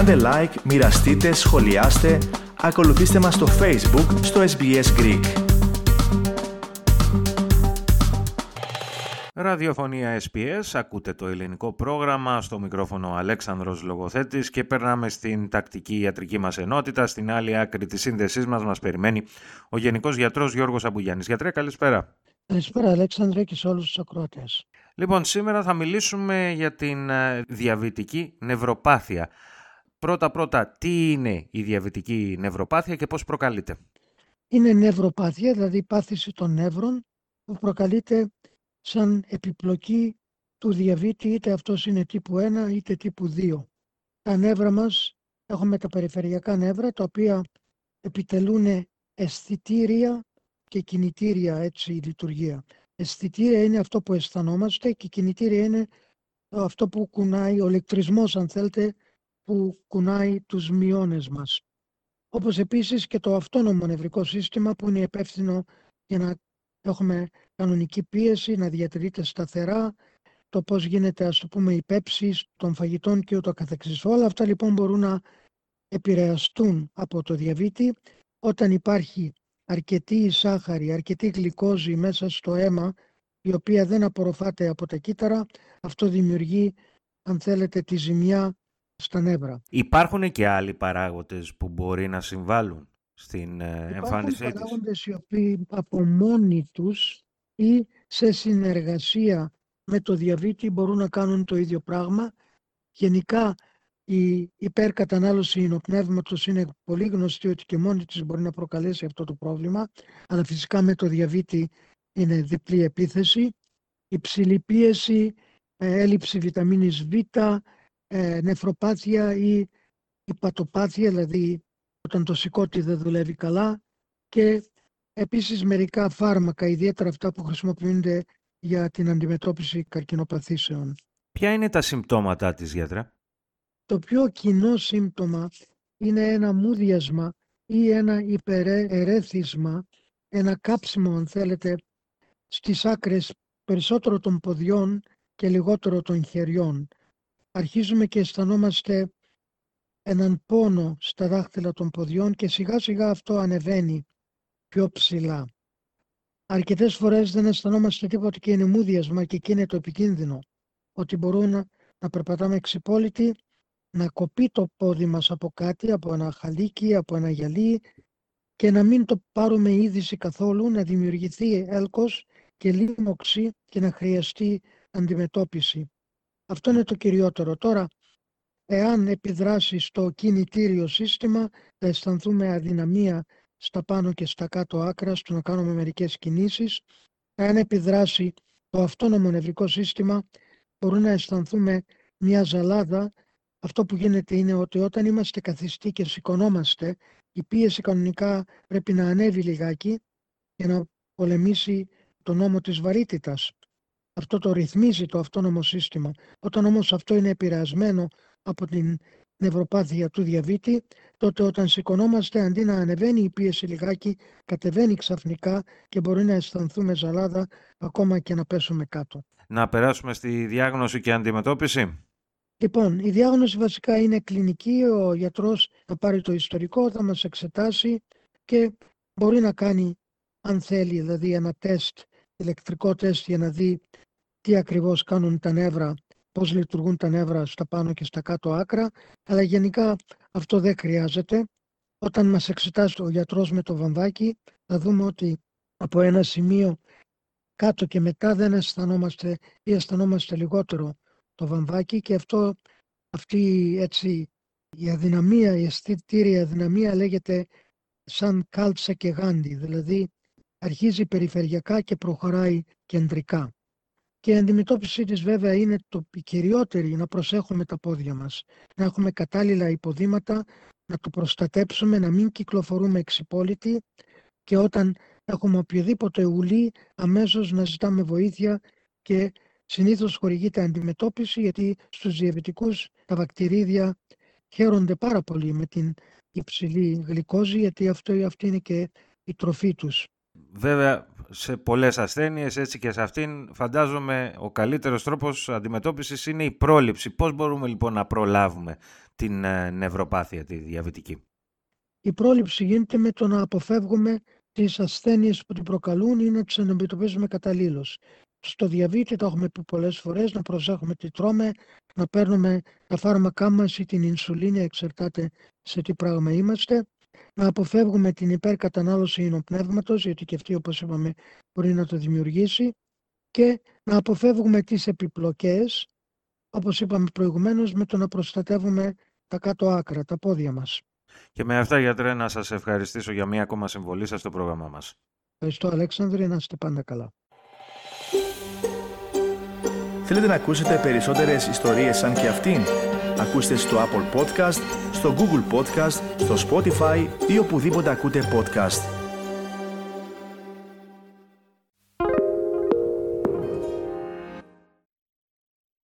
Κάντε like, μοιραστείτε, σχολιάστε, ακολουθήστε μας στο Facebook, στο SBS Greek. Ραδιοφωνία SPS, ακούτε το ελληνικό πρόγραμμα, στο μικρόφωνο Αλέξανδρος Λογοθέτης και περνάμε στην τακτική ιατρική μας ενότητα. Στην άλλη άκρη της σύνδεσής μας μας περιμένει ο Γενικός Γιατρός Γιώργος Αμπουγιάννης. Γιατρέ, καλησπέρα. Καλησπέρα Αλέξανδρε και σε όλους τους ακροατές. Λοιπόν, σήμερα θα μιλήσουμε για την ε, διαβητική νευροπάθεια. Πρώτα-πρώτα, τι είναι η διαβητική νευροπάθεια και πώς προκαλείται; Είναι νευροπάθεια, δηλαδή πάθηση των νεύρων που προκαλείται σαν επιπλοκή του διαβήτη, είτε αυτός είναι τύπου 1 είτε τύπου 2. Τα νεύρα μας, έχουμε τα περιφερειακά νεύρα, τα οποία επιτελούν αισθητήρια και κινητήρια έτσι η λειτουργία. Αισθητήρια είναι αυτό που αισθανόμαστε και κινητήρια είναι αυτό που κουνάει, ο ηλεκτρισμός αν θέλετε, που κουνάει τους μειώνες μας. Όπως επίσης και το αυτόνομο νευρικό σύστημα που είναι υπεύθυνο για να έχουμε κανονική πίεση, να διατηρείται σταθερά, το πώς γίνεται ας το πούμε η πέψη των φαγητών και ούτω καθεξής. Όλα αυτά λοιπόν μπορούν να επηρεαστούν από το διαβήτη όταν υπάρχει αρκετή σάχαρη, αρκετή γλυκόζη μέσα στο αίμα η οποία δεν απορροφάται από τα κύτταρα, αυτό δημιουργεί αν θέλετε τη ζημιά στα νεύρα. Υπάρχουν και άλλοι παράγοντες που μπορεί να συμβάλλουν στην ε, εμφάνισή της. Υπάρχουν παράγοντες οι οποίοι από μόνοι τους ή σε συνεργασία με το διαβήτη μπορούν να κάνουν το ίδιο πράγμα. Γενικά η υπερκατανάλωση υνοπνεύματος είναι πολύ γνωστή ότι και μόνη της μπορεί να προκαλέσει αυτό το πρόβλημα, αλλά φυσικά με το διαβήτη είναι διπλή επίθεση. Υψηλή πίεση, ε, έλλειψη βιταμίνης Β, ε, νεφροπάθεια ή υπατοπάθεια, δηλαδή όταν το σηκώτη δεν δουλεύει καλά και επίσης μερικά φάρμακα, ιδιαίτερα αυτά που χρησιμοποιούνται για την αντιμετώπιση καρκινοπαθήσεων. Ποια είναι τα συμπτώματά της, γιατρά; Το πιο κοινό σύμπτωμα είναι ένα μούδιασμα ή ένα υπερερέθισμα, ένα κάψιμο αν θέλετε, στις άκρες περισσότερο των ποδιών και λιγότερο των χεριών. Αρχίζουμε και αισθανόμαστε έναν πόνο στα δάχτυλα των ποδιών και σιγά σιγά αυτό ανεβαίνει πιο ψηλά. Αρκετές φορές δεν αισθανόμαστε τίποτα και είναι μούδιασμα και εκεί είναι το επικίνδυνο. Ότι μπορούμε να, να περπατάμε εξυπόλυτοι να κοπεί το πόδι μας από κάτι, από ένα χαλίκι, από ένα γυαλί και να μην το πάρουμε είδηση καθόλου, να δημιουργηθεί έλκος και λίμωξη και να χρειαστεί αντιμετώπιση. Αυτό είναι το κυριότερο. Τώρα, εάν επιδράσει στο κινητήριο σύστημα, θα αισθανθούμε αδυναμία στα πάνω και στα κάτω άκρα, στο να κάνουμε μερικές κινήσεις. Εάν επιδράσει το αυτόνομο νευρικό σύστημα, μπορούμε να αισθανθούμε μια ζαλάδα αυτό που γίνεται είναι ότι όταν είμαστε καθιστοί και σηκωνόμαστε, η πίεση κανονικά πρέπει να ανέβει λιγάκι για να πολεμήσει το νόμο της βαρύτητας. Αυτό το ρυθμίζει το αυτόνομο σύστημα. Όταν όμως αυτό είναι επηρεασμένο από την νευροπάθεια του διαβήτη, τότε όταν σηκωνόμαστε αντί να ανεβαίνει η πίεση λιγάκι, κατεβαίνει ξαφνικά και μπορεί να αισθανθούμε ζαλάδα ακόμα και να πέσουμε κάτω. Να περάσουμε στη διάγνωση και αντιμετώπιση. Λοιπόν, η διάγνωση βασικά είναι κλινική. Ο γιατρός θα πάρει το ιστορικό, θα μας εξετάσει και μπορεί να κάνει, αν θέλει, δηλαδή ένα τεστ, ηλεκτρικό τεστ για να δει τι ακριβώς κάνουν τα νεύρα, πώς λειτουργούν τα νεύρα στα πάνω και στα κάτω άκρα, αλλά γενικά αυτό δεν χρειάζεται. Όταν μας εξετάσει ο γιατρός με το βαμβάκι, θα δούμε ότι από ένα σημείο κάτω και μετά δεν αισθανόμαστε ή αισθανόμαστε λιγότερο το βαμβάκι και αυτό, αυτή έτσι η αδυναμία, η αισθητήρια αδυναμία λέγεται σαν κάλτσα και γάντι, δηλαδή αρχίζει περιφερειακά και προχωράει κεντρικά. Και η αντιμετώπιση της βέβαια είναι το κυριότερη να προσέχουμε τα πόδια μας, να έχουμε κατάλληλα υποδήματα, να το προστατέψουμε, να μην κυκλοφορούμε εξυπόλυτοι και όταν έχουμε οποιοδήποτε ουλή αμέσως να ζητάμε βοήθεια και συνήθως χορηγείται αντιμετώπιση γιατί στους διαβητικούς τα βακτηρίδια χαίρονται πάρα πολύ με την υψηλή γλυκόζη γιατί αυτό, αυτή είναι και η τροφή τους. Βέβαια, σε πολλές ασθένειες, έτσι και σε αυτήν φαντάζομαι ο καλύτερος τρόπος αντιμετώπισης είναι η πρόληψη. Πώς μπορούμε λοιπόν να προλάβουμε την ε, νευροπάθεια, τη διαβητική; Η πρόληψη γίνεται με το να αποφεύγουμε τις ασθένειες που την προκαλούν ή να τις αντιμετωπίζουμε καταλήλως. Στο διαβήτη το έχουμε πει πολλές φορές να προσέχουμε τι τρώμε, να παίρνουμε τα φάρμακά μας ή την ινσουλίνη, εξαρτάται σε τι πράγμα είμαστε, να αποφεύγουμε την υπερκατανάλωση υνοπνεύματος, γιατί και αυτή όπως είπαμε μπορεί να το δημιουργήσει, και να αποφεύγουμε τις επιπλοκές, όπως είπαμε προηγουμένως, με το να προστατεύουμε τα κάτω άκρα, τα πόδια μας. Και με αυτά, γιατρέ, να σας ευχαριστήσω για μία ακόμα συμβολή σας στο πρόγραμμά μας. Ευχαριστώ, Αλέξανδρε, να είστε πάντα καλά. Θέλετε να ακούσετε περισσότερες ιστορίες σαν και αυτήν; Ακούστε στο Apple Podcast, στο Google Podcast, στο Spotify ή οπουδήποτε ακούτε podcast.